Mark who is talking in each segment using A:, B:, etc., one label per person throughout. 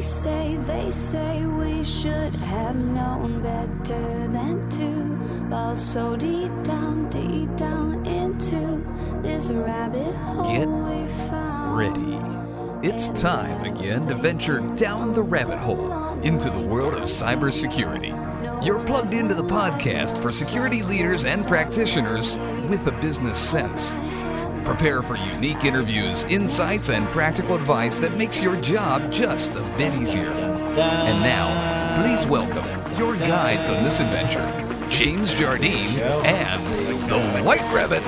A: They say, they say we should have known better than to fall so deep down, deep down into this rabbit hole
B: Get
A: we found.
B: ready. It's time again to venture down the rabbit hole into the world of cybersecurity. You're plugged into the podcast for security leaders and practitioners with a business sense. Prepare for unique interviews, insights, and practical advice that makes your job just a bit easier. And now, please welcome your guides on this adventure, James Jardine and the White Rabbit.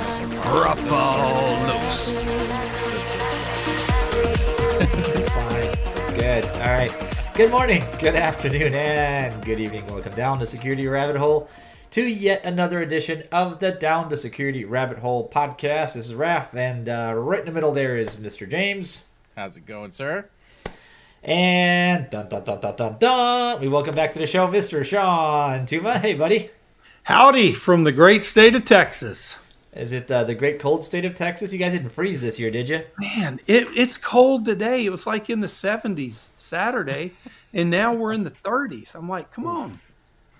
C: It's fine. It's good. All right. Good morning, good afternoon, and good evening. Welcome down to Security Rabbit Hole to yet another edition of the Down the Security Rabbit Hole podcast. This is Raf, and uh, right in the middle there is Mr. James.
D: How's it going, sir?
C: And dun dun dun dun dun dun. We welcome back to the show, Mr. Shawn Tuma. Hey, buddy.
E: Howdy from the great state of Texas.
C: Is it uh, the great cold state of Texas? You guys didn't freeze this year, did you?
E: Man, it, it's cold today. It was like in the 70s Saturday, and now we're in the 30s. I'm like, come on.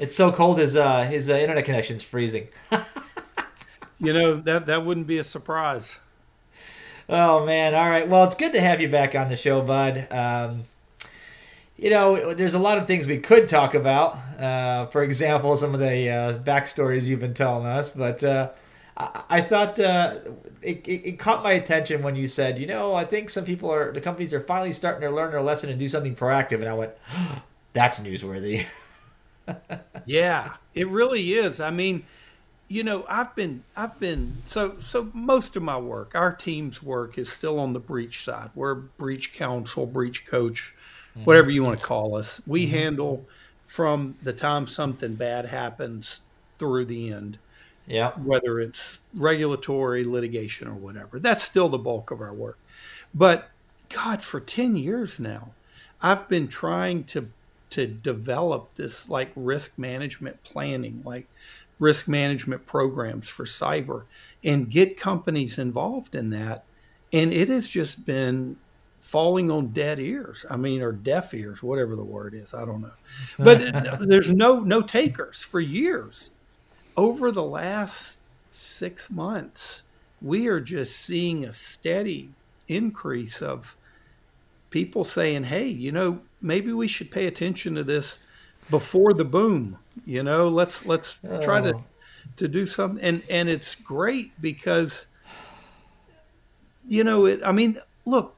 C: It's so cold his uh, his uh, internet connection's freezing.
E: You know, that, that wouldn't be a surprise.
C: Oh man! All right. Well, it's good to have you back on the show, bud. Um, you know, there's a lot of things we could talk about. Uh, for example, some of the uh, backstories you've been telling us. But uh, I, I thought uh, it, it, it caught my attention when you said, you know, I think some people are the companies are finally starting to learn their lesson and do something proactive. And I went, that's newsworthy.
E: Yeah, it really is. I mean, you know, I've been, I've been, so, so most of my work, our team's work is still on the breach side. We're breach counsel, breach coach, mm-hmm. whatever you want to call us. We mm-hmm. handle from the time something bad happens through the end.
C: yeah.
E: whether it's regulatory litigation or whatever. That's still the bulk of our work. But God, for 10 years now, I've been trying to to develop this like risk management planning, like risk management programs for cyber and get companies involved in that. And it has just been falling on dead ears. I mean, or deaf ears, whatever the word is. I don't know. But there's no no takers for years over the last six months, we are just seeing a steady increase of people saying, hey, you know, maybe we should pay attention to this before the boom. You know, let's let's try to
C: Oh.
E: to do something and and it's great because you know it I mean, look,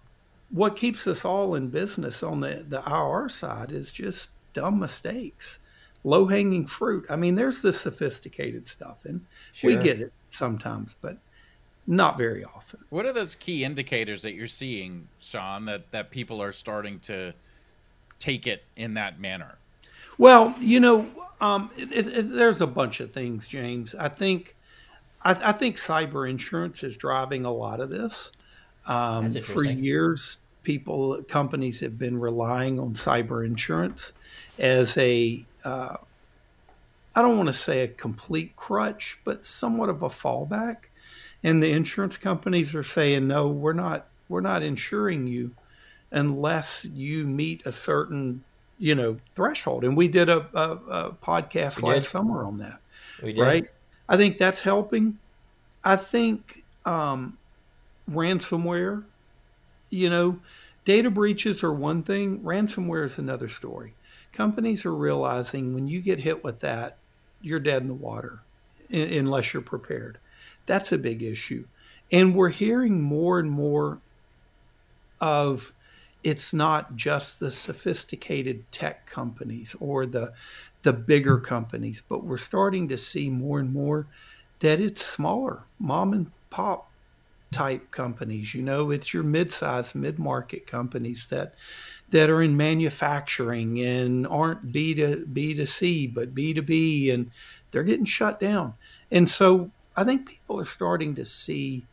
E: what keeps us all in business on the the IR side is just dumb mistakes low hanging fruit. I mean, there's the sophisticated stuff, and we get it sometimes, but not very often.
D: What are those key indicators that you're seeing, Shawn, that, that people are starting to take it in that manner?
E: Well, you know, um, it, it, it- there's a bunch of things, James. I think, I, I think cyber insurance is driving a lot of this. Um, for years, people, companies have been relying on cyber insurance as a, uh, I don't want to say a complete crutch, but somewhat of a fallback. And the insurance companies are saying, no, we're not, we're not insuring you unless you meet a certain, you know, threshold. And we did a, a, a podcast
C: We
E: last
C: did.
E: summer on that
C: We did.
E: right? I think that's helping. I think um, ransomware, you know, data breaches are one thing, ransomware is another story. Companies are realizing when you get hit with that, you're dead in the water un- unless you're prepared. That's a big issue. And we're hearing more and more of it's not just the sophisticated tech companies or the the bigger companies, but we're starting to see more and more that it's smaller, mom and pop type companies. You know, it's your mid-sized, mid-market companies that that are in manufacturing and aren't B to B to C, but B to B, and they're getting shut down. And so I think people are starting to see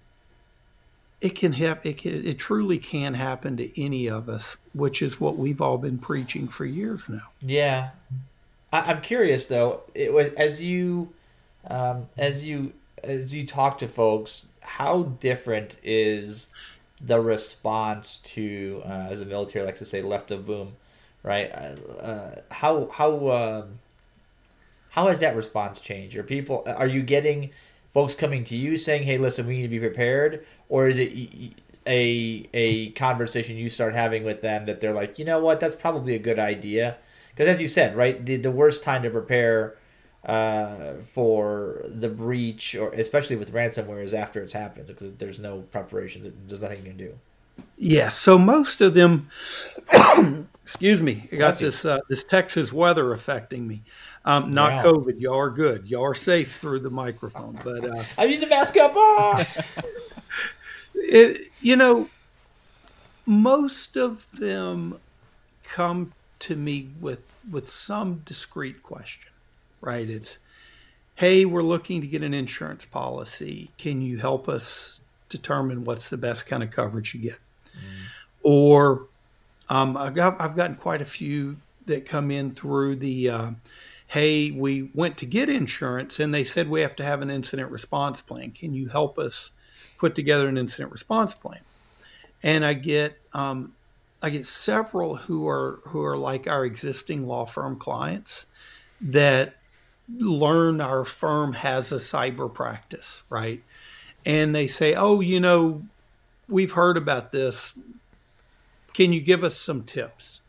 E: it can happen. It, can, it truly can happen to any of us, which is what we've all been preaching for years now.
C: Yeah, I, I'm curious though. It was as you, um, as you, as you talk to folks. How different is the response to, uh, as the military likes to say, left of boom, right? Uh, how how um, how has that response changed? Are people are you getting folks coming to you saying, "Hey, listen, we need to be prepared," or is it a a conversation you start having with them that they're like, you know what, that's probably a good idea? Because as you said, right, the the worst time to prepare uh, for the breach, or especially with ransomware, is after it's happened because there's no preparation. There's nothing you can do.
E: Yeah. So most of them, excuse me, I got this uh, this Texas weather affecting me. Um, not yeah. COVID. Y'all are good. Y'all are safe through the microphone. But uh,
C: I need to mask up. Ah!
E: it, you know, most of them come to me with with some discrete question, right? It's, hey, we're looking to get an insurance policy. Can you help us determine what's the best kind of coverage you get? Mm. Or um, I've, got, I've gotten quite a few that come in through the uh, hey, we went to get insurance and they said we have to have an incident response plan. Can you help us put together an incident response plan? And I get um, I get several who are who are like our existing law firm clients that learn our firm has a cyber practice, right? And they say, "Oh, you know, we've heard about this. Can you give us some tips?"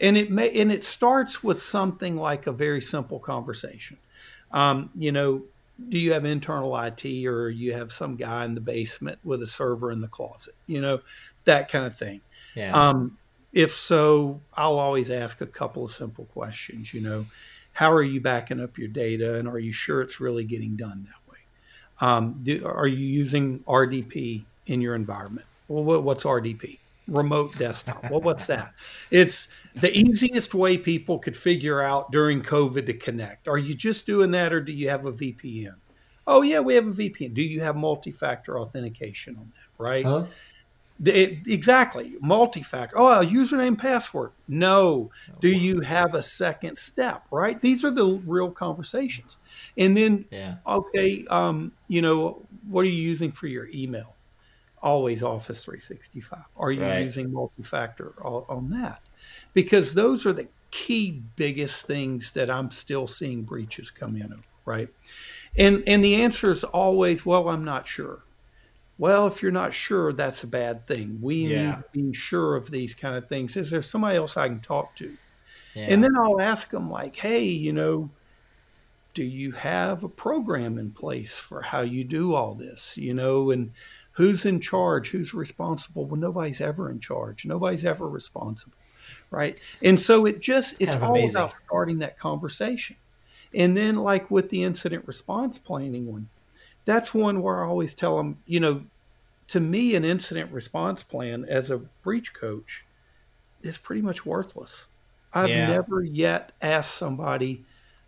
E: and it may and it starts with something like a very simple conversation. Um, you know, do you have internal IT or you have some guy in the basement with a server in the closet? You know, that kind of thing. Yeah. Um, if so, I'll always ask a couple of simple questions. You know, how are you backing up your data, and are you sure it's really getting done that way? Um, do, are you using RDP in your environment? Well, what, what's RDP? remote desktop. Well, what's that? It's the easiest way people could figure out during COVID to connect. Are you just doing that or do you have a VPN? Oh, yeah, we have a VPN. Do you have multi factor authentication on that, right? Huh? It, exactly. Multi factor. Oh, a username password. No. Do you have a second step, right? These are the real conversations. And then, yeah. okay, um, you know, what are you using for your email? always Office 365? Are you right. using multi-factor on that? Because those are the key biggest things that I'm still seeing breaches come in of, right? And and the answer is always, well, I'm not sure. Well, if you're not sure, that's a bad thing. We yeah. need to be sure of these kind of things. Is there somebody else I can talk to? Yeah. And then I'll ask them like, hey, you know, do you have a program in place for how you do all this? You know, and who's in charge, who's responsible. Well, nobody's ever in charge. Nobody's ever responsible, right? And so it just it's, it's all amazing. about starting that conversation. And then, like with the incident response planning one, that's one where I always tell them, you know, to me, an incident response plan as a breach coach is pretty much worthless. I've yeah. never yet asked somebody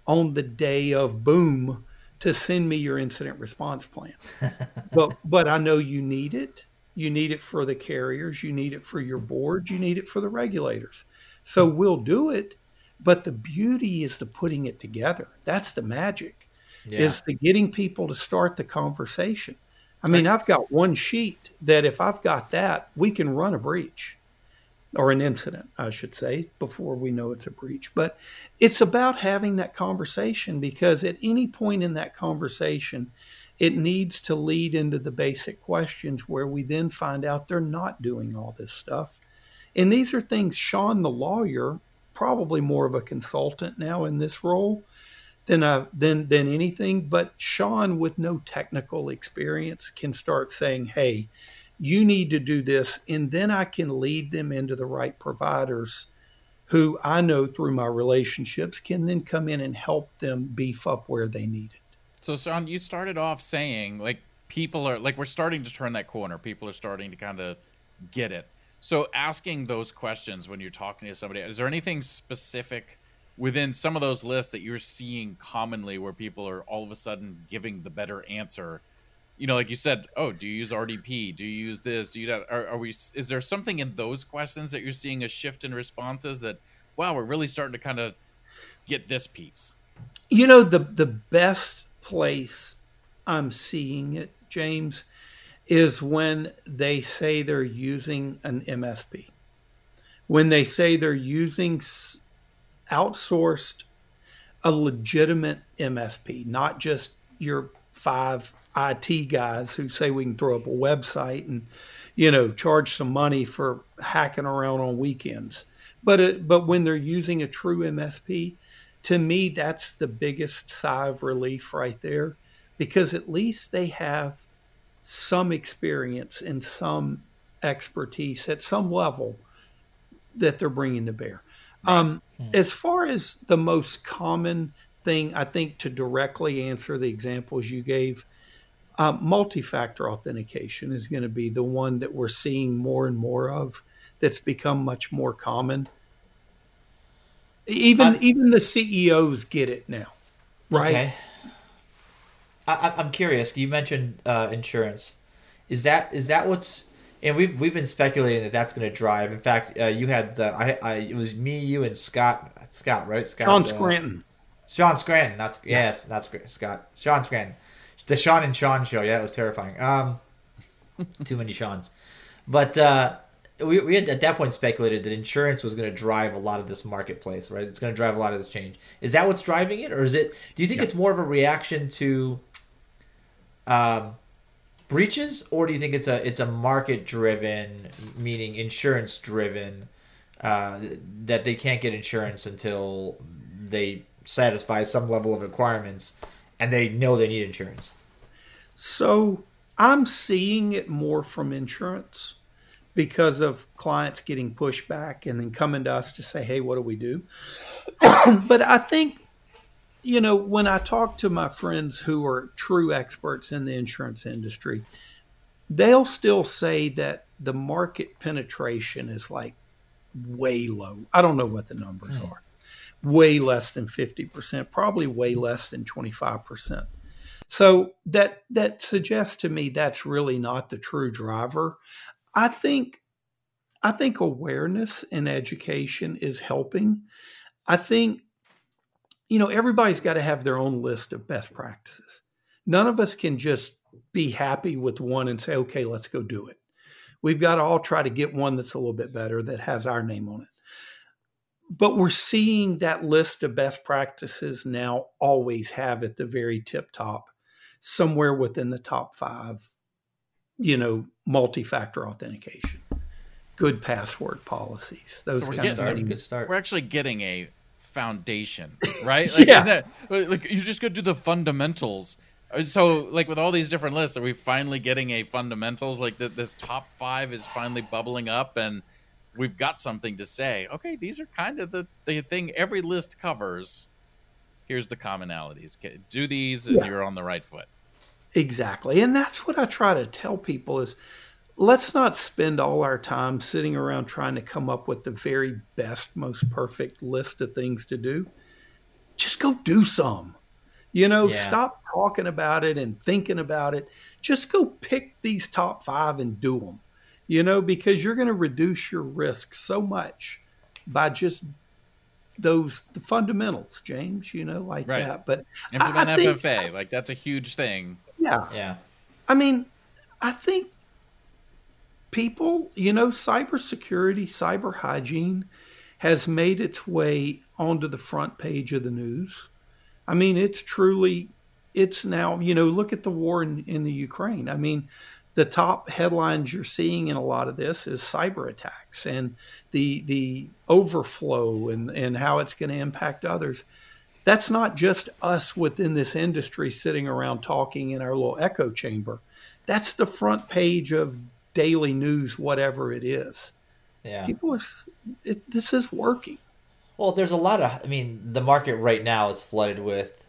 E: on the day of boom to send me your incident response plan. but but I know you need it. You need it for the carriers, you need it for your board, you need it for the regulators. So we'll do it, but the beauty is the putting it together. That's the magic. Yeah. Is the getting people to start the conversation. I mean, I've got one sheet that if I've got that, we can run a breach or an incident, I should say, before we know it's a breach. But it's about having that conversation because at any point in that conversation, it needs to lead into the basic questions where we then find out they're not doing all this stuff. And these are things Shawn, the lawyer, probably more of a consultant now in this role than a, than than anything. But Shawn, with no technical experience, can start saying, "Hey, you need to do this. And then I can lead them into the right providers who I know through my relationships can then come in and help them beef up where they need it.
D: So, Shawn, you started off saying like people are like we're starting to turn that corner. People are starting to kind of get it. So, asking those questions when you're talking to somebody, is there anything specific within some of those lists that you're seeing commonly where people are all of a sudden giving the better answer you know, like you said, oh, do you use RDP? Do you use this? Do you that? Are, are, we? Is there something in those questions that you're seeing a shift in responses that, wow, we're really starting to kind of get this piece?
E: You know, the the best place I'm seeing it, James, is when they say they're using an MSP. when they say they're using outsourced a legitimate MSP, not just your five IT guys who say we can throw up a website and you know charge some money for hacking around on weekends. But it, but when they're using a true MSP, to me that's the biggest sigh of relief right there because at least they have some experience and some expertise at some level that they're bringing to bear. Um, hmm. As far as the most common thing, I think to directly answer the examples you gave, uh, multi-factor authentication is going to be the one that we're seeing more and more of. That's become much more common. Even even the CEOs get it now, right? Okay.
C: I, am curious. You mentioned uh, insurance. Is that is that what's and we've we've been speculating that that's going to drive. In fact, uh, you had the, I, I it was me, you, and Scott Scott right? Scott,
E: Sean uh, Scranton.
C: Sean Scranton. That's yeah. yes, that's Scott. Sean Scranton. The Sean and Sean show. Yeah, it was terrifying. Um, too many Sean's. But uh, we we had at that point speculated that insurance was going to drive a lot of this marketplace, right? It's going to drive a lot of this change. Is that what's driving it, or is it? Do you think yeah. it's more of a reaction to? Um, breaches, or do you think it's a it's a market driven, meaning insurance driven, uh, that they can't get insurance until they satisfy some level of requirements, and they know they need insurance?
E: So I'm seeing it more from insurance because of clients getting pushback and then coming to us to say, "Hey, what do we do?" but I think you know, when I talk to my friends who are true experts in the insurance industry, they'll still say that the market penetration is like way low. I don't know what the numbers mm. are. Way less than 50%, probably way less than 25%. So that that suggests to me that's really not the true driver. I think I think awareness and education is helping. I think you know, everybody's got to have their own list of best practices. None of us can just be happy with one and say, okay, let's go do it. We've got to all try to get one that's a little bit better that has our name on it. But we're seeing that list of best practices now always have at the very tip top, somewhere within the top five, you know, multi factor authentication, good password policies, those so kind of things.
D: Good start. We're actually getting a foundation, right? Like, yeah. That, like you just go do the fundamentals. Uh, so, like with all these different lists, are we finally getting a fundamentals? Like this top five is finally bubbling up, and we've got something to say. Okay, these are kind of the the thing every list covers. Here's the commonalities. Do these, and yeah. you're on the right foot.
E: Exactly, and that's what I try to tell people is let's not spend all our time sitting around trying to come up with the very best, most perfect list of things to do. Just go do some. You know, yeah. stop talking about it and thinking about it. Just go pick these top five and do them, you know, because you're going to reduce your risk so much by just those the fundamentals, James, you know, like right. that. But
D: implement I, I FFA, think, like that's a huge thing.
E: Yeah.
C: Yeah.
E: I mean, I think people, you know, cybersecurity, cyber hygiene has made its way onto the front page of the news. I mean, it's truly, it's now, you know, look at the war in, in the Ukraine. I mean, the top headlines you're seeing in a lot of this is cyber attacks and the the overflow and, and how it's going to impact others. That's not just us within this industry sitting around talking in our little echo chamber. That's the front page of daily news, whatever it is.
C: Yeah,
E: people are. It, this is working.
C: Well, there's a lot of. I mean, the market right now is flooded with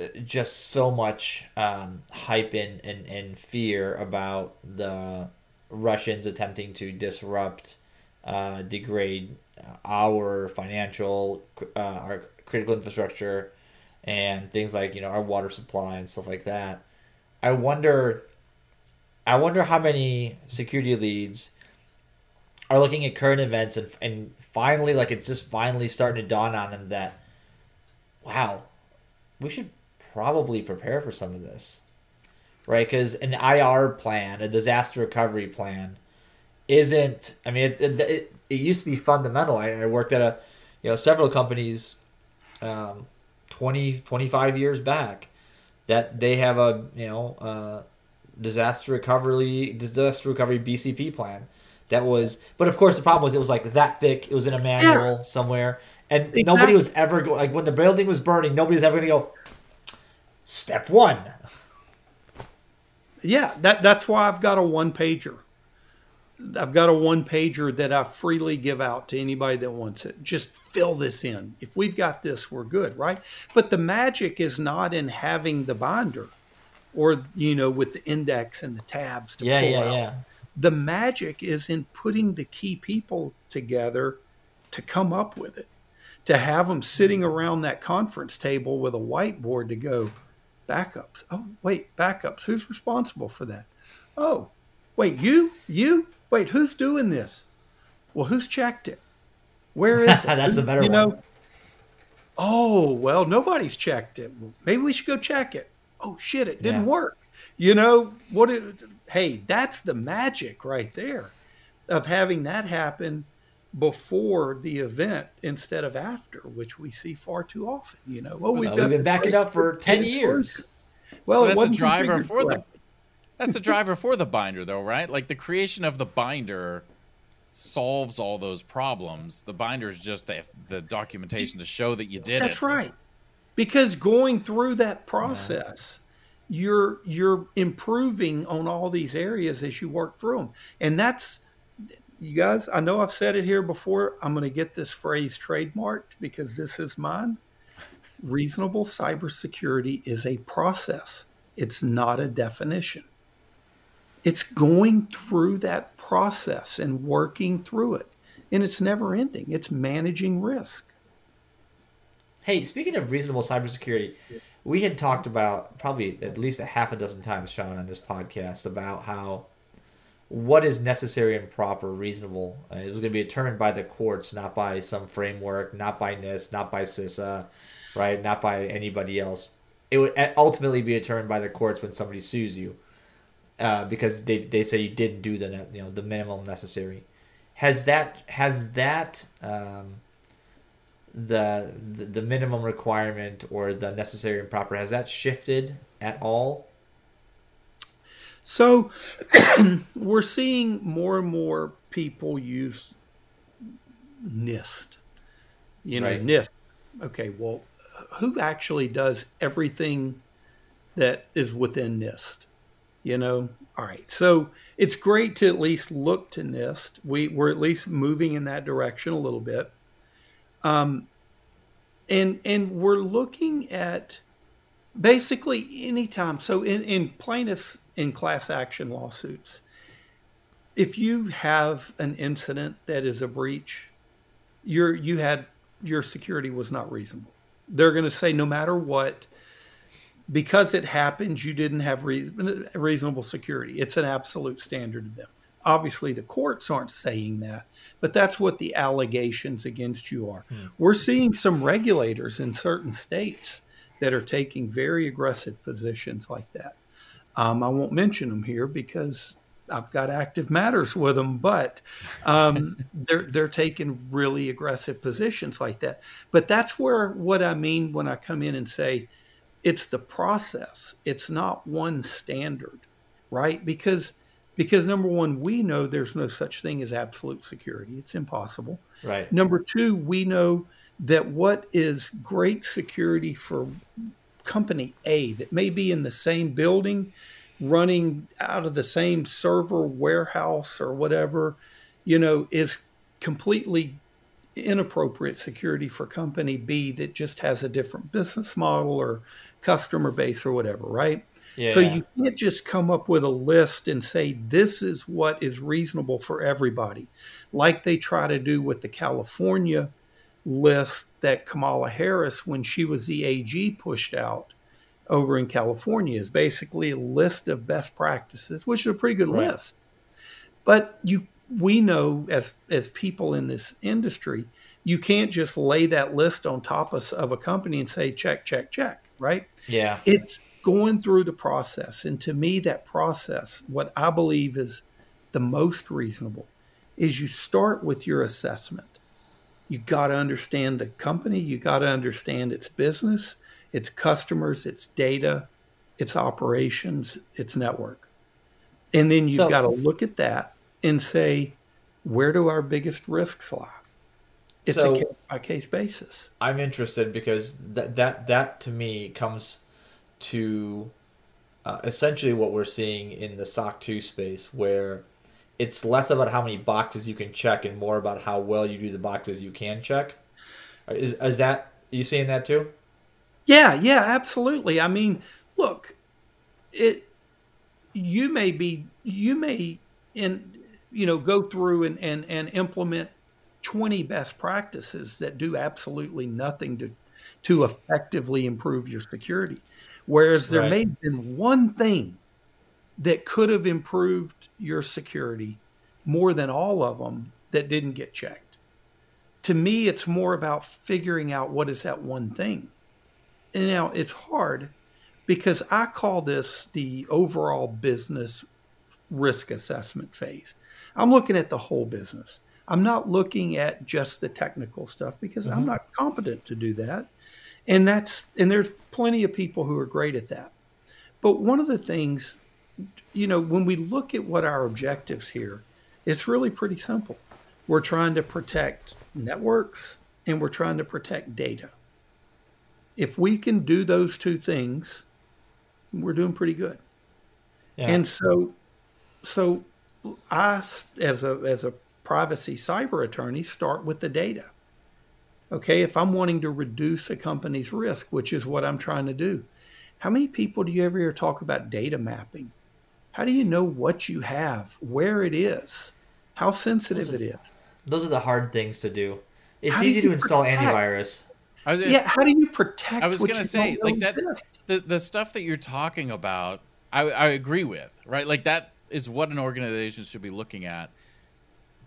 C: uh, just so much um, hype and, and, and fear about the Russians attempting to disrupt, uh, degrade our financial, uh, our critical infrastructure, and things like you know our water supply and stuff like that. I wonder I wonder how many security leads are looking at current events and, and finally, like, it's just finally starting to dawn on them that, wow, we should probably prepare for some of this. Right? Because an IR plan, a disaster recovery plan, isn't. I mean, it, it, it, it used to be fundamental. I, I, worked at a, you know, several companies, um, 20, 25 years back, that they have a you know uh, disaster recovery disaster recovery BCP plan that was. But of course, the problem was it was like that thick. It was in a manual yeah. somewhere, and exactly. nobody was ever go, like when the building was burning. Nobody was ever going to go. Step one.
E: Yeah, that that's why I've got a one pager. I've got a one pager that I freely give out to anybody that wants it. Just fill this in. If we've got this, we're good, right? But the magic is not in having the binder or, you know, with the index and the tabs to
C: yeah,
E: pull
C: yeah,
E: out.
C: Yeah.
E: The magic is in putting the key people together to come up with it, to have them sitting mm. around that conference table with a whiteboard to go, backups. Oh, wait, backups. Who's responsible for that? Oh, wait, you? You? Wait, who's doing this? Well, who's checked it? Where is it?
C: That's the better
E: you
C: one.
E: Know, oh, well, nobody's checked it. Maybe we should go check it. Oh, shit, it didn't yeah. work. You know, what? It, hey, that's the magic right there of having that happen before the event instead of after, which we see far too often. You know,
C: well, we've, we've been backing up for ten years.
D: Well, well that's the driver for the that's the driver for the binder, though, right? Like the creation of the binder solves all those problems. The binder is just the, the documentation to show that you did
E: that's it. That's right. Because going through that process, yeah. you're you're improving on all these areas as you work through them, and that's you guys. I know I've said it here before. I'm going to get this phrase trademarked because this is mine. Reasonable cybersecurity is a process. It's not a definition. It's going through that process and working through it. And it's never ending, it's managing risk.
C: Hey, speaking of reasonable cybersecurity, we had talked about probably at least a half a dozen times, Sean, on this podcast about how what is necessary and proper, reasonable, uh, is going to be determined by the courts, not by some framework, not by NIST, not by CISA, right? Not by anybody else. It would ultimately be determined by the courts when somebody sues you uh, because they, they say you didn't do the you know the minimum necessary. Has that has that um, the, the the minimum requirement or the necessary and proper has that shifted at all?
E: So we're seeing more and more people use NIST. You know, right. NIST. Okay, well, who actually does everything that is within NIST? You know, all right. So it's great to at least look to NIST. We we're at least moving in that direction a little bit. Um, and and we're looking at basically anytime. So in in plaintiffs in class action lawsuits, if you have an incident that is a breach, your you had your security was not reasonable. They're going to say no matter what, because it happens, you didn't have re- reasonable security. It's an absolute standard to them. Obviously, the courts aren't saying that, but that's what the allegations against you are. Hmm. We're seeing some regulators in certain states that are taking very aggressive positions like that. Um, I won't mention them here because I've got active matters with them, but um, they're they're taking really aggressive positions like that. But that's where what I mean when I come in and say it's the process. It's not one standard, right? Because because number one, we know there's no such thing as absolute security. It's impossible.
C: Right.
E: Number two, we know that what is great security for company A that may be in the same building, running out of the same server warehouse or whatever, you know, is completely inappropriate security for company B that just has a different business model or customer base or whatever, right? Yeah. So you can't just come up with a list and say this is what is reasonable for everybody, like they try to do with the California list that Kamala Harris, when she was the AG, pushed out over in California, is basically a list of best practices, which is a pretty good right. list. But you, we know as as people in this industry, you can't just lay that list on top of, of a company and say check, check, check right?
C: Yeah.
E: It's going through the process. And to me, that process, what I believe is the most reasonable, is you start with your assessment. You got to understand the company, you got to understand its business, its customers, its data, its operations, its network. And then you've
C: So-
E: got to look at that and say, where do our biggest risks lie? It's
C: So-
E: a case by case basis.
C: I'm interested because that that that to me comes to uh, essentially what we're seeing in the SOC 2 space, where it's less about how many boxes you can check and more about how well you do the boxes you can check. Is is that are you seeing that too?
E: Yeah, yeah, absolutely. I mean, look, it you may be you may in you know go through and and, and implement 20 best practices that do absolutely nothing to to effectively improve your security. Whereas there
C: Right.
E: may have been one thing that could have improved your security more than all of them that didn't get checked. To me, it's more about figuring out what is that one thing. And now it's hard because I call this the overall business risk assessment phase. I'm looking at the whole business. I'm not looking at just the technical stuff because I'm mm-hmm. not competent to do that. And that's and there's plenty of people who are great at that. But one of the things you know, when we look at what our objectives here, it's really pretty simple. We're trying to protect networks and we're trying to protect data. If we can do those two things, we're doing pretty good.
C: Yeah.
E: And so, so I, as a as a privacy cyber attorney, start with the data. Okay, if I'm wanting to reduce a company's risk, which is what I'm trying to do, how many people do you ever hear talk about data mapping? How do you know what you have, where it is, how sensitive it is?
C: Those are the hard things to do. It's
E: How
C: easy
E: you
C: to install
E: protect?
C: antivirus.
D: Was,
E: Yeah, how do you protect?
D: I was gonna say, like that, the the stuff that you're talking about, I I agree with, right? Like that is what an organization should be looking at.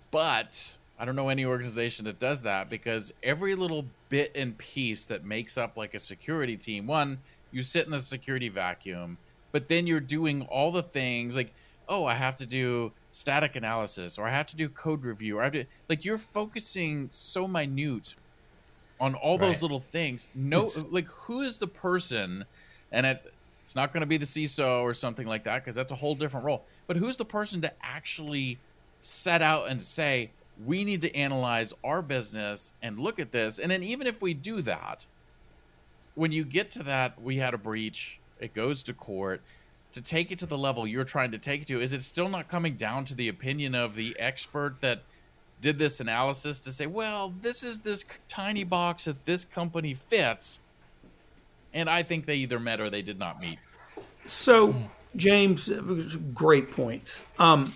D: But I don't know any organization that does that because every little bit and piece that makes up like a security team, one, you sit in the security vacuum, but then you're doing all the things like, oh, I have to do static analysis or I have to do code review or I have to like you're focusing so minute on all those little things. No, like who is the person, and it, it's not going to be the CISO or something like that because that's a whole different role. But who's the person to actually set out and say we need to analyze our business and look at this, and then even if we do that, when you get to that, we had a breach. It goes to court. To take it to the level you're trying to take it to, is it still not coming down to the opinion of the expert that did this analysis to say, well, this is this tiny box that this company fits, and I think they either met or they did not meet.
E: So, James, great points. Um,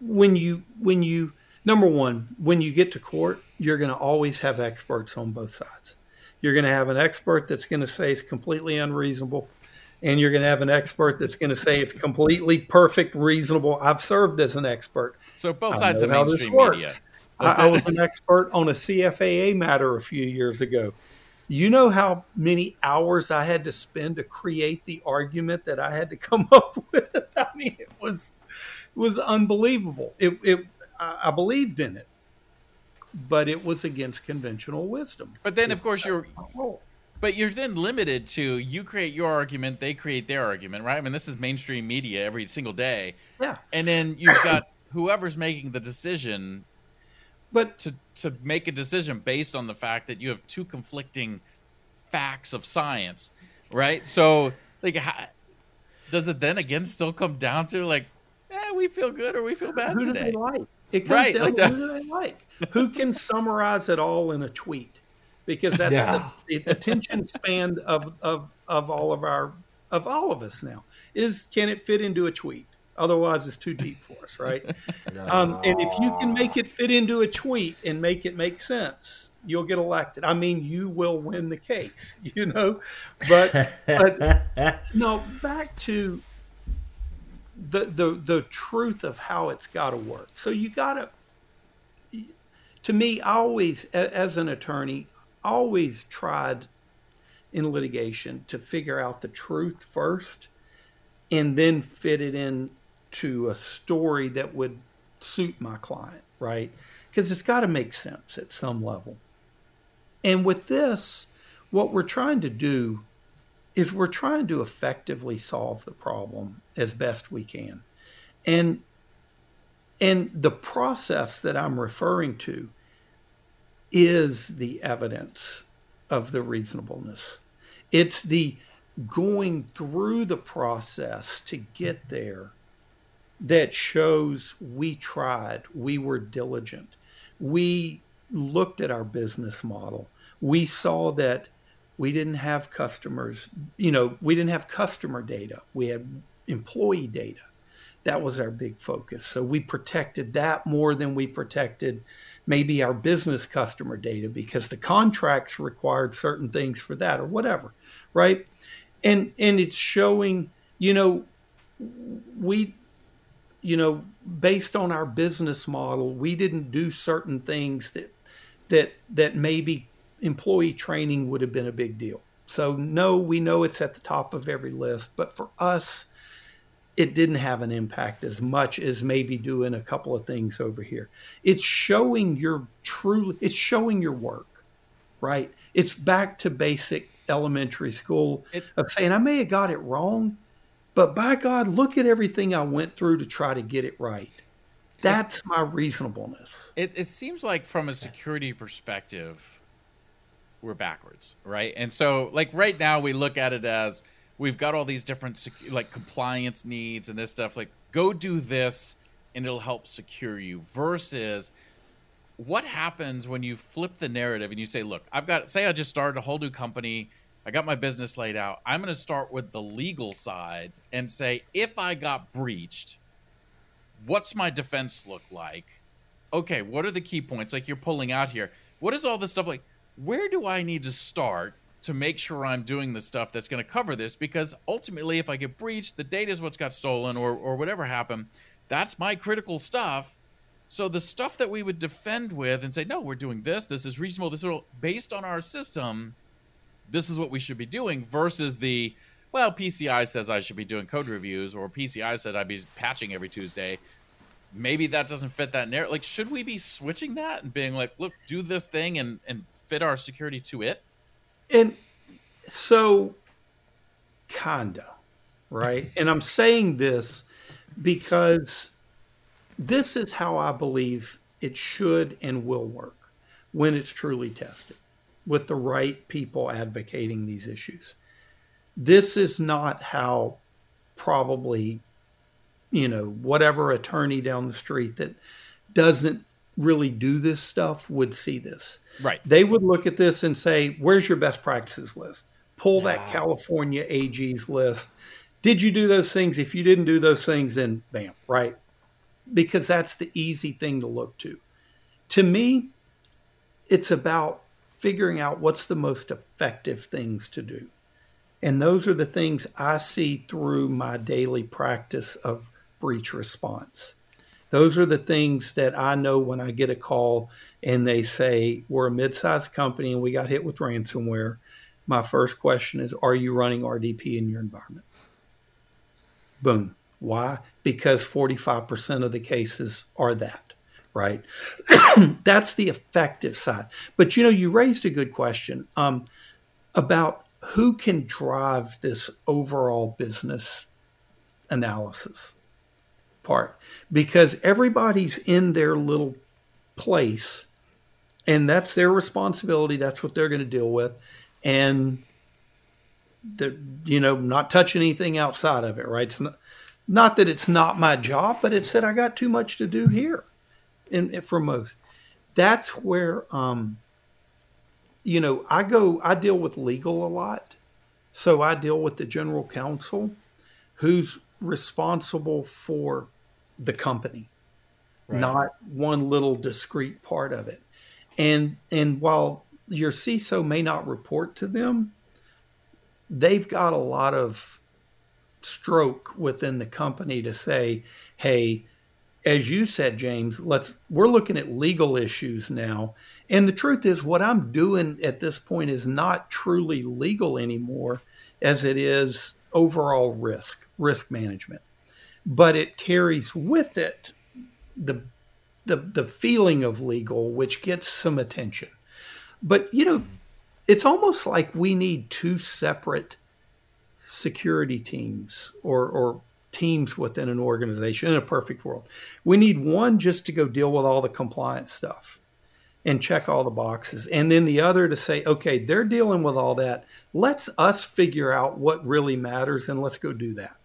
E: when you when you number one, when you get to court, you're going to always have experts on both sides. You're going to have an expert that's going to say it's completely unreasonable, and you're going to have an expert that's going to say it's completely perfect, reasonable. I've served as an expert.
D: So both sides of mainstream
E: works.
D: media.
E: I, I was an expert on a CFAA matter a few years ago. You know how many hours I had to spend to create the argument that I had to come up with. I mean, it was it was unbelievable. It, it I I believed in it, but it was against conventional wisdom.
D: But then, of course, you're but you're then limited to you create your argument, they create their argument, right? I mean, this is mainstream media every single day,
E: yeah,
D: and then you've got whoever's making the decision
E: but
D: to to make a decision based on the fact that you have two conflicting facts of science, right? So, like, how, does it then again still come down to like, eh, we feel good or we feel bad
E: who do
D: today?
E: they like? It comes
D: Right,
E: down
D: like
E: to
D: that.
E: who do they like. who can summarize it all in a tweet? Because that's
C: Yeah.
E: the, the attention span of, of of all of our of all of us now is can it fit into a tweet? Otherwise, it's too deep for us, right? Um, and if you can make it fit into a tweet and make it make sense, you'll get elected. I mean, you will win the case, you know. But but no, back to the the the truth of how it's got to work. So you got to. To me, always, as an attorney, always tried in litigation to figure out the truth first, and then fit it in to a story that would suit my client, right? Because it's got to make sense at some level. And with this, what we're trying to do is we're trying to effectively solve the problem as best we can. And and the process that I'm referring to is the evidence of the reasonableness. It's the going through the process to get there that shows we tried, we were diligent, we looked at our business model, we saw that we didn't have customers, you know, we didn't have customer data, we had employee data. That was our big focus. So we protected that more than we protected maybe our business customer data because the contracts required certain things for that or whatever, right? And and it's showing, you know, we you know, based on our business model, we didn't do certain things that that that maybe employee training would have been a big deal. So no, we know it's at the top of every list, but for us it didn't have an impact as much as maybe doing a couple of things over here. It's showing your true it's showing your work, right? It's back to basic elementary school it, of saying I may have got it wrong, but by God, look at everything I went through to try to get it right. That's it, my reasonableness.
D: It, it seems like from a security perspective, we're backwards, right? And so like right now we look at it as we've got all these different secu- like compliance needs and this stuff like go do this and it'll help secure you versus what happens when you flip the narrative and you say look i've got say i just started a whole new company i got my business laid out i'm going to start with the legal side and say if i got breached what's my defense look like? Okay what are the key points? Like you're pulling out here. What is all this stuff like where do i need to start to make sure I'm doing the stuff that's going to cover this because ultimately, if I get breached, the data is what's got stolen or, or whatever happened. That's my critical stuff. So the stuff that we would defend with and say, no, we're doing this, this is reasonable, this is based on our system, this is what we should be doing versus the, well, PCI says I should be doing code reviews or PCI said I'd be patching every Tuesday. Maybe that doesn't fit that narrative. Like, should we be switching that and being like, look, do this thing and, and fit our security to it?
E: And so, kinda, right? and I'm saying this because this is how I believe it should and will work when it's truly tested with the right people advocating these issues. This is not how probably, you know, whatever attorney down the street that doesn't really do this stuff would see this.
D: Right.
E: They would look at this and say, "Where's your best practices list? Pull that California AG's list. Did you do those things? If you didn't do those things, then bam, right? Because that's the easy thing to look to. To me, it's about figuring out what's the most effective things to do. And those are the things I see through my daily practice of breach response. Those are the things that I know when I get a call and they say, We're a mid sized company and we got hit with ransomware. My first question is, Are you running RDP in your environment? Boom. Why? Because 45% of the cases are that, right? That's the effective side. But you know, you raised a good question um, about who can drive this overall business analysis part. Because everybody's in their little place and that's their responsibility that's what they're going to deal with and they're you know not touch anything outside of it right? It's not, not that it's not my job but it's that i got too much to do here and for most. That's where um you know i go i deal with legal a lot. So i deal with the general counsel who's responsible for the company, right. not one little discrete part of it. And and while your CISO may not report to them, they've got a lot of stroke within the company to say, hey, as you said, James, let's we're looking at legal issues now. And the truth is what I'm doing at this point is not truly legal anymore as it is overall risk, risk management but it carries with it the the the feeling of legal, which gets some attention. But you know, it's almost like we need two separate security teams or or teams within an organization in a perfect world. We need one just to go deal with all the compliance stuff and check all the boxes. And then the other to say, okay, they're dealing with all that. Let's us figure out what really matters and let's go do that.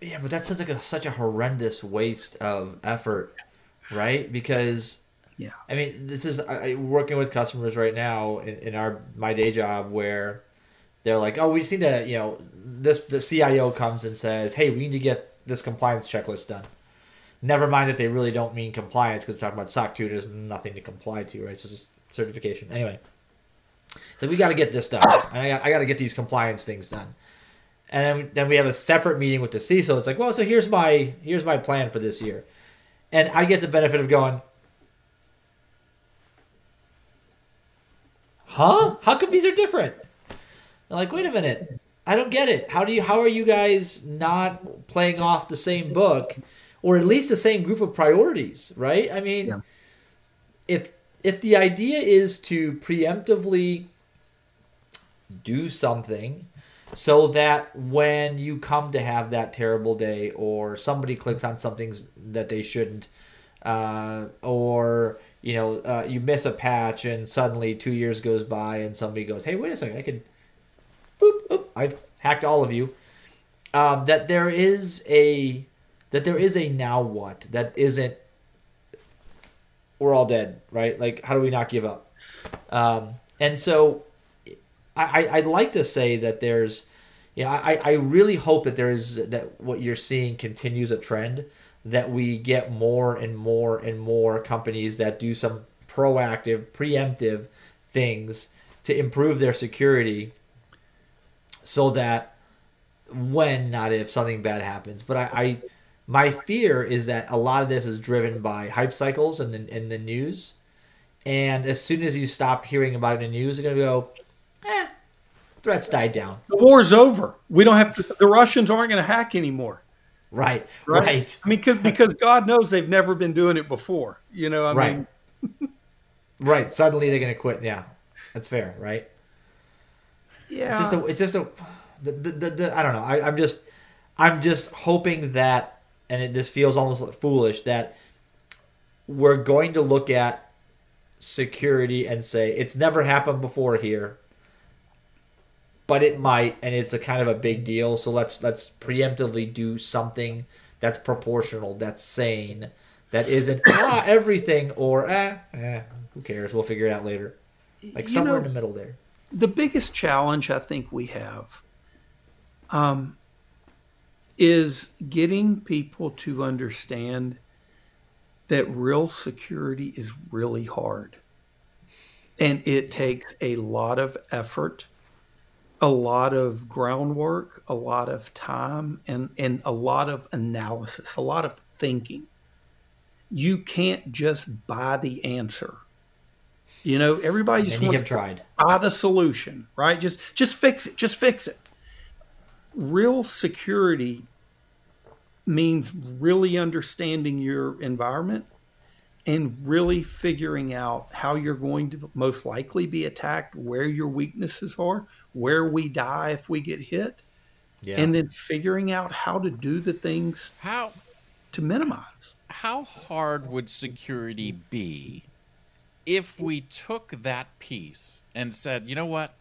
C: Yeah, but that's such like a, such a horrendous waste of effort, right? Because
E: yeah,
C: I mean, this is I, working with customers right now in, in our my day job where they're like, oh, we just need to, you know, this the CIO comes and says, hey, we need to get this compliance checklist done. Never mind that they really don't mean compliance because talking about SOC 2, there's nothing to comply to, right? It's just certification. Anyway, so we got to get this done. I got, I got to get these compliance things done. And then, then we have a separate meeting with the CISO. It's like, well, so here's my here's my plan for this year, and I get the benefit of going, huh? How come these are different? I'm like, wait a minute, I don't get it. How do you? How are you guys not playing off the same book, or at least the same group of priorities? Right? I mean, yeah. if if the idea is to preemptively do something so that when you come to have that terrible day or somebody clicks on something that they shouldn't uh, or you know uh, you miss a patch and suddenly two years goes by and somebody goes hey wait a second i can boop, boop i've hacked all of you um, that there is a that there is a now what that isn't we're all dead right? Like how do we not give up? Um, and so I, I'd like to say that there's, yeah, I, I really hope that there's that what you're seeing continues a trend that we get more and more and more companies that do some proactive, preemptive things to improve their security so that when, not if, something bad happens. But I, I my fear is that a lot of this is driven by hype cycles and the, in the news. And as soon as you stop hearing about it in the news, you're going to go, eh, threats died down.
E: The war's over. We don't have to. The Russians aren't going to hack anymore.
C: Right, right. right.
E: I mean, cause, because God knows they've never been doing it before. You know, I
C: right.
E: mean,
C: right. Suddenly they're going to quit. Yeah, that's fair, right?
E: Yeah.
C: It's just a. It's just a. The, the, the, the I don't know. I, I'm just. I'm just hoping that, and it, this feels almost foolish that we're going to look at security and say it's never happened before here but it might, and it's a kind of a big deal. So let's let's preemptively do something that's proportional, that's sane, that isn't ah everything or eh, eh who cares? We'll figure it out later. Like somewhere know, in the middle there.
E: The biggest challenge I think we have um, is getting people to understand that real security is really hard. And it takes a lot of effort a lot of groundwork, a lot of time, and, and a lot of analysis, a lot of thinking. You can't just buy the answer. You know, everybody just wants to tried. buy the solution, right? Just just fix it. Just fix it. Real security means really understanding your environment and really figuring out how you're going to most likely be attacked, where your weaknesses are, where we die if we get hit, yeah. and then figuring out how to do the things
D: how
E: to minimize.
D: How hard would security be if we took that piece and said, you know what?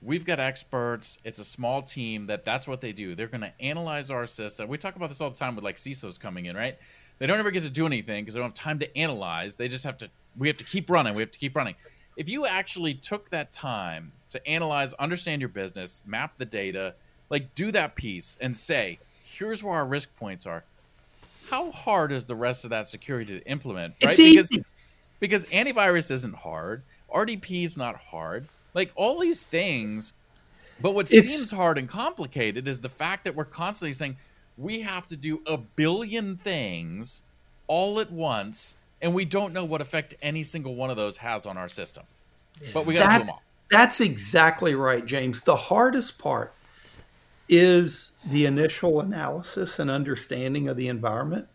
D: We've got experts. It's a small team that that's what they do. They're going to analyze our system. We talk about this all the time with like CISOs coming in, right? They don't ever get to do anything because they don't have time to analyze. They just have to. We have to keep running. We have to keep running. If you actually took that time to analyze, understand your business, map the data, like do that piece and say, here's where our risk points are. How hard is the rest of that security to implement?
E: Right? It's because
D: easy. because antivirus isn't hard, RDP is not hard. Like all these things, but what it's, seems hard and complicated is the fact that we're constantly saying we have to do a billion things all at once and we don't know what effect any single one of those has on our system. Yeah. But we got to do them all.
E: That's exactly right, James. The hardest part is the initial analysis and understanding of the environment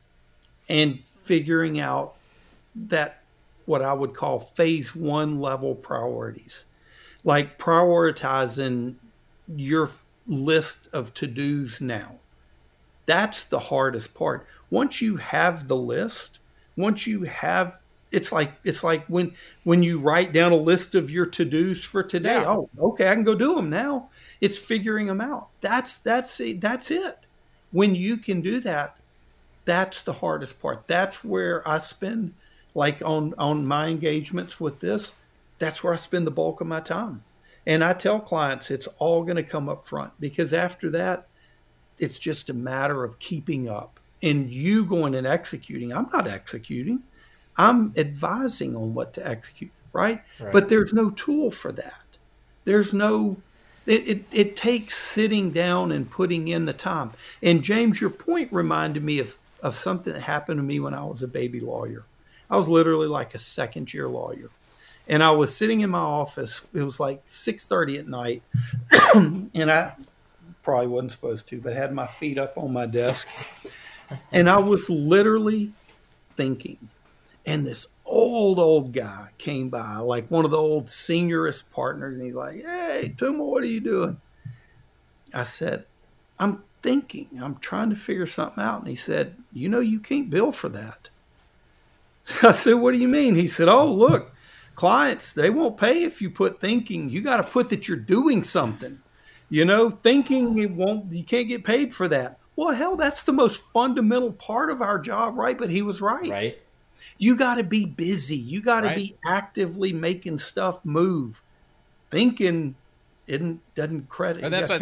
E: and figuring out that what I would call phase one level priorities, like prioritizing your list of to dos now. That's the hardest part. Once you have the list, once you have it's like it's like when when you write down a list of your to dos for today. Yeah. Oh, okay, I can go do them now. It's figuring them out. That's that's that's it. When you can do that, that's the hardest part. That's where I spend like on on my engagements with this. That's where I spend the bulk of my time. And I tell clients it's all going to come up front because after that, it's just a matter of keeping up and you going and executing. I'm not executing. I'm advising on what to execute, right? right. But there's no tool for that. There's no it, it, it takes sitting down and putting in the time. And James, your point reminded me of, of something that happened to me when I was a baby lawyer. I was literally like a second year lawyer. And I was sitting in my office. It was like 6:30 at night. and I probably wasn't supposed to, but had my feet up on my desk. And I was literally thinking. And this old, old guy came by, like one of the old seniorist partners, and he's like, Hey, Tuma, what are you doing? I said, I'm thinking, I'm trying to figure something out. And he said, You know, you can't bill for that. I said, What do you mean? He said, Oh, look, clients, they won't pay if you put thinking. You got to put that you're doing something. You know, thinking it won't, you can't get paid for that. Well, hell, that's the most fundamental part of our job, right? But he was right.
C: Right
E: you got to be busy. You got to right. be actively making stuff move. Thinking isn't doesn't credit.
D: And that's what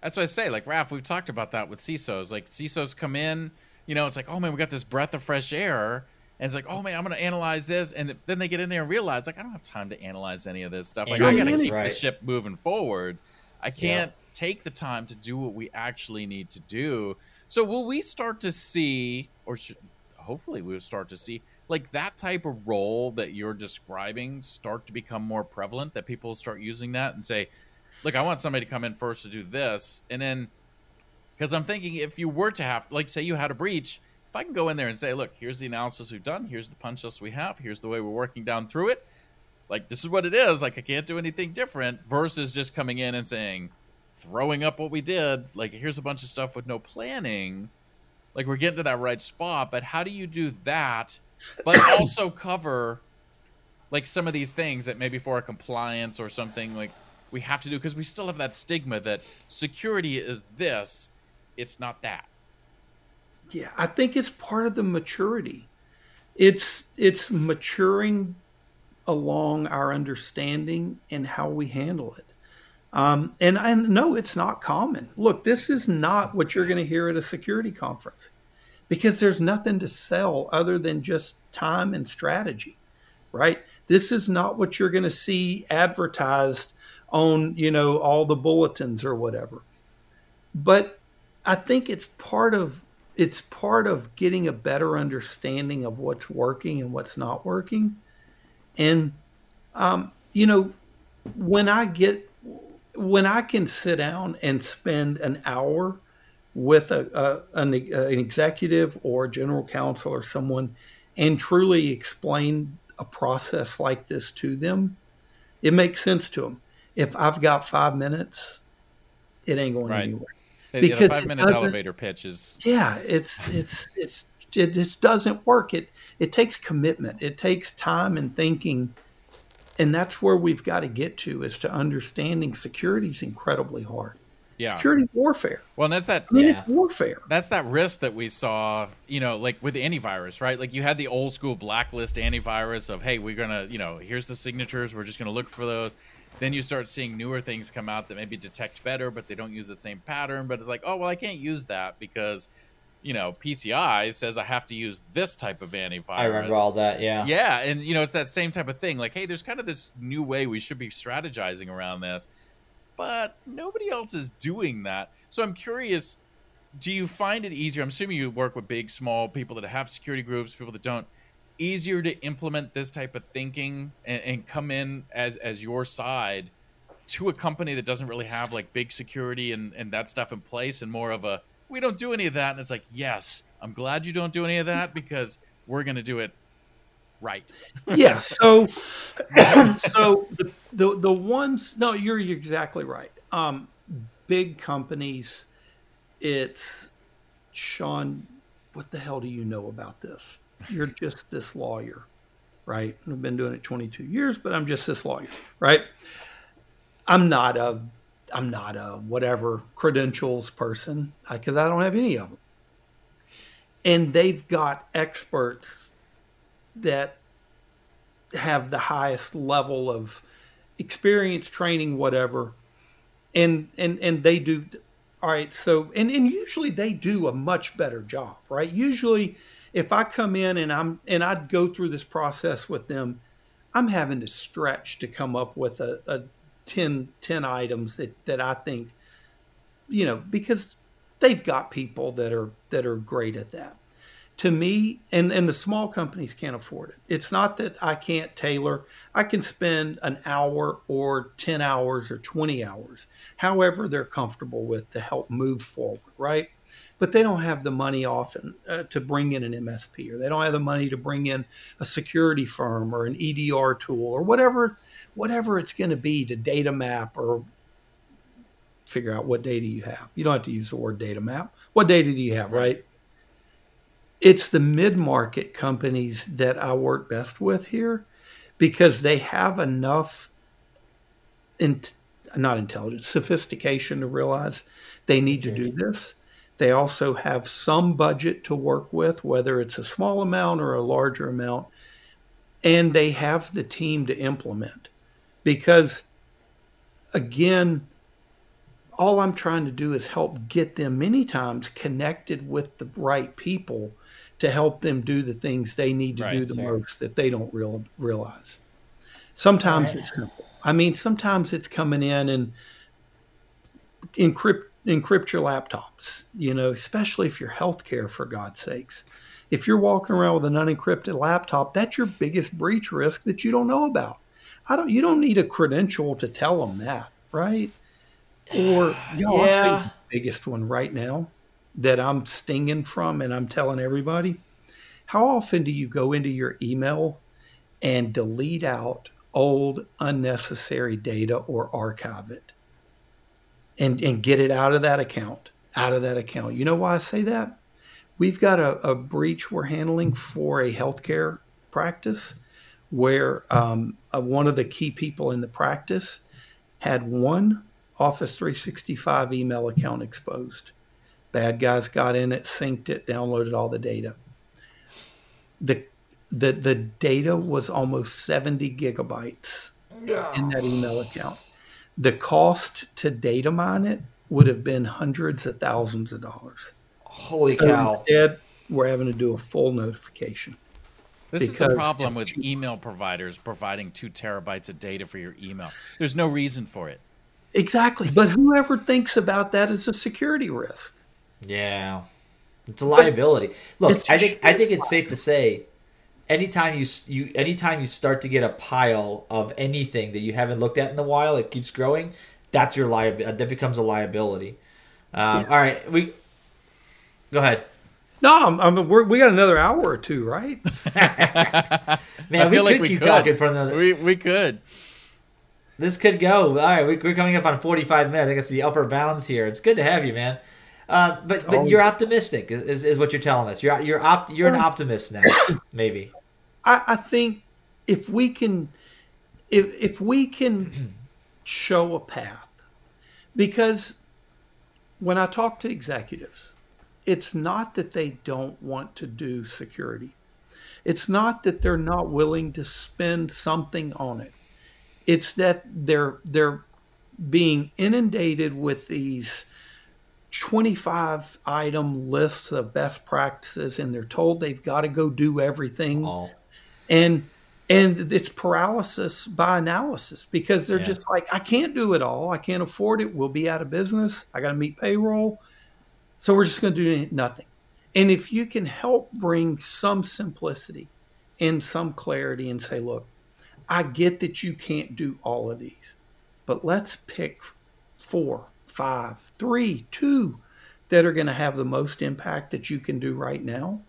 D: that's what I say. Like Raf, we've talked about that with CISOs. Like CISOs come in, you know, it's like, oh man, we got this breath of fresh air. And it's like, oh man, I'm going to analyze this, and then they get in there and realize, like, I don't have time to analyze any of this stuff. Like, I got to keep right. the ship moving forward. I can't yeah. take the time to do what we actually need to do. So, will we start to see, or should, hopefully, we'll start to see like that type of role that you're describing start to become more prevalent that people start using that and say look i want somebody to come in first to do this. And then because i'm thinking if you were to have like say you had a breach if i can go in there and say look here's the analysis we've done. Here's the punch list we have. Here's the way we're working down through it. Like this is what it is. Like i can't do anything different versus just coming in and saying throwing up what we did like here's a bunch of stuff with no planning. Like we're getting to that right spot but how do you do that but also cover like some of these things that maybe for a compliance or something like we have to do because we still have that stigma that security is this, it's not that.
E: Yeah, I think it's part of the maturity. It's it's maturing along our understanding and how we handle it. Um, and I know it's not common. Look, this is not what you're going to hear at a security conference because there's nothing to sell other than just time and strategy, right? This is not what you're going to see advertised on, you know, all the bulletins or whatever. But I think it's part of it's part of getting a better understanding of what's working and what's not working. And um, you know, when I get when I can sit down and spend an hour with a, a an, an, executive or general counsel or someone and truly explain a process like this to them, it makes sense to them. If I've got five minutes, it ain't going right. anywhere.
D: Because yeah, five minute elevator pitch is
E: yeah, it's it's it's it just doesn't work. It it takes commitment. It takes time and thinking, and that's where we've got to get to is to understanding security is incredibly hard
D: yeah.
E: security warfare.
D: Well, and that's that
E: I mean, yeah. warfare.
D: That's that risk that we saw, you know, like with antivirus, right? Like you had the old school blacklist antivirus of, hey, we're gonna, you know, here's the signatures, we're just gonna look for those. Then you start seeing newer things come out that maybe detect better, but they don't use the same pattern. But it's like, oh well, I can't use that because, you know, PCI says I have to use this type of antivirus. I
C: remember all that, yeah.
D: Yeah, and you know, it's that same type of thing. Like, hey, there's kind of this new way we should be strategizing around this but nobody else is doing that. So I'm curious, do you find it easier? I'm assuming you work with big, small people that have security groups, people that don't. Easier to implement this type of thinking and, and come in as as your side to a company that doesn't really have like big security and, and that stuff in place and more of a we don't do any of that and it's like yes i'm glad you don't do any of that because we're going to do it Right.
E: yeah. So, so the, the the ones. No, you're, you're exactly right. Um, big companies. It's Shawn. What the hell do you know about this? You're just this lawyer, right? I've been doing it 22 years, but I'm just this lawyer, right? I'm not a, I'm not a whatever credentials person because I don't have any of them. And they've got experts that have the highest level of experience, training, whatever, and and and they do. All right, so and and usually they do a much better job, right? Usually, if I come in and I'm and I'd go through this process with them, I'm having to stretch to come up with a, a 10, 10 items that that I think, you know, because they've got people that are that are great at that to me, and, and the small companies can't afford it. It's not that I can't tailor. I can spend an hour or 10 hours or 20 hours, however they're comfortable with to help move forward, right? But they don't have the money often uh, to bring in an MSP or they don't have the money to bring in a security firm or an EDR tool or whatever whatever it's going to be to data map or figure out what data you have. You don't have to use the word data map. What data do you have, right? It's the mid-market companies that I work best with here because they have enough in, not intelligence, sophistication to realize they need to do mm-hmm. this. They also have some budget to work with, whether it's a small amount or a larger amount, and they have the team to implement. Because again, all I'm trying to do is help get them many times connected with the right people to help them do the things they need to right, do the sir. most that they don't real, realize. Sometimes right. it's simple. I mean, sometimes it's coming in and encrypt encrypt your laptops. You know, especially if you're healthcare, for God's sakes. If you're walking around with an unencrypted laptop, that's your biggest breach risk that you don't know about. I don't. You don't need a credential to tell them that, right? Or you know, yeah. the biggest one right now that I'm stinging from and I'm telling everybody, how often do you go into your email and delete out old unnecessary data or archive it and, and get it out of that account, out of that account? You know why I say that? We've got a, a breach we're handling for a healthcare practice where um, uh, one of the key people in the practice had one Office 365 email account exposed. Bad guys got in it, synced it, downloaded all the data. The the the data was almost 70 gigabytes in that email account. The cost to data mine it would have been hundreds of thousands of dollars.
C: Holy so cow.
E: Instead, we're having to do a full notification.
D: This is the problem with email providers providing two terabytes of data for your email. There's no reason for it.
E: Exactly. But whoever thinks about that as a security risk?
C: Yeah, it's a liability. Look, I think I think it's safe to say, anytime you you anytime you start to get a pile of anything that you haven't looked at in a while, it keeps growing. That's your liability. That becomes a liability. Um, yeah. All right, we go ahead.
E: No, I mean, we got another hour or two, right?
C: Man, we could like we keep could. talking for another.
D: We we could.
C: This could go. All right, we, we're coming up on 45 minutes. I think it's the upper bounds here. It's good to have you, man. Uh, but but you're optimistic, is, is what you're telling us. You're you're opt, you're an optimist now, maybe.
E: I, I think if we can, if if we can show a path, because when I talk to executives, it's not that they don't want to do security. It's not that they're not willing to spend something on it. It's that they're they're being inundated with these 25 item lists of best practices and they're told they've got to go do everything. Oh. and and it's paralysis by analysis because they're yeah. just like i can't do it all. I can't afford it. We'll be out of business. I got to meet payroll. So we're just going to do nothing. And if you can help bring some simplicity and some clarity and say look i get that you can't do all of these but let's pick four five, three, two that are going to have the most impact that you can do right now?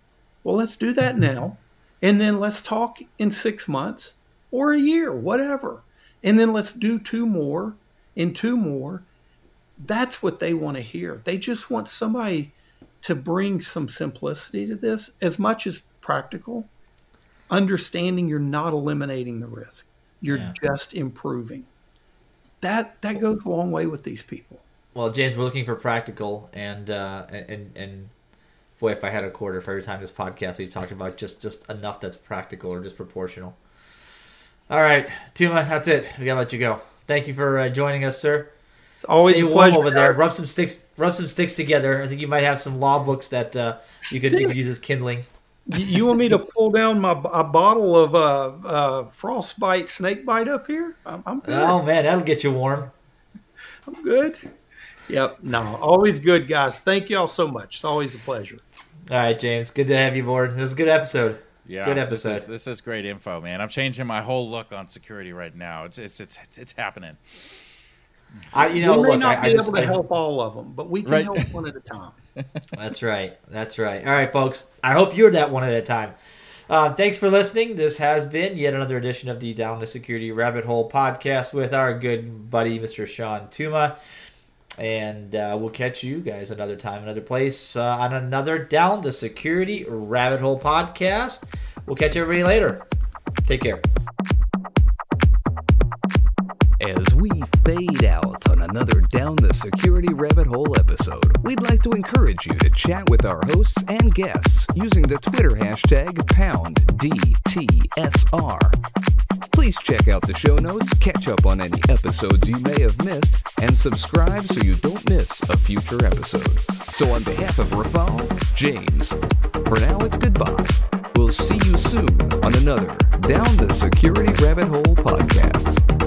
E: Well, let's do that mm-hmm. now. And then let's talk in six months or a year, whatever. And then let's do two more and two more. That's what they want to hear. They just want somebody to bring some simplicity to this as much as practical, understanding you're not eliminating the risk. You're
C: Yeah.
E: just improving. That that goes a long way with these people.
C: Well, James, we're looking for practical and uh, and and boy, if I had a quarter for every time this podcast we've talked about just just enough that's practical or just proportional. All right, Tuma, that's it. We gotta let you go. Thank you for uh, joining us, sir.
E: It's always
C: Stay
E: a pleasure.
C: over there. Rub some sticks. Rub some sticks together. I think you might have some law books that uh, you could you could use as kindling.
E: You- You want me to pull down my a bottle of uh, uh, frostbite snake bite up here? I'm, I'm good.
C: Oh man, that'll get you warm.
E: I'm good. Yep. No, always good, guys. Thank y'all so much. It's always a pleasure.
C: All right, James. Good to have you aboard. This was a good episode.
D: Yeah,
C: Good
D: This
C: episode.
D: is, this is great info, man. I'm changing my whole look on security right now. It's it's it's it's, it's happening.
C: I, you know,
E: we may
C: look,
E: not
C: I,
E: be
C: I just,
E: able to help all of them, but we can
D: Right.
E: help one at a time.
C: That's right. That's right. All right, folks. I hope you're that one at a time. Uh, thanks for listening. This has been yet another edition of the Down the Security Rabbit Hole podcast with our good buddy, Mr. Shawn Tuma. And uh, we'll catch you guys another time, another place, uh, on another Down the Security Rabbit Hole podcast. We'll catch everybody later. Take care.
B: As we fade out on another Down the Security Rabbit Hole episode, we'd like to encourage you to chat with our hosts and guests using the Twitter hashtag PoundDTSR. Please check out the show notes, catch up on any episodes you may have missed, and subscribe so you don't miss a future episode. So, on behalf of Rafal, James, for now it's goodbye. We'll see you soon on another Down the Security Rabbit Hole podcast.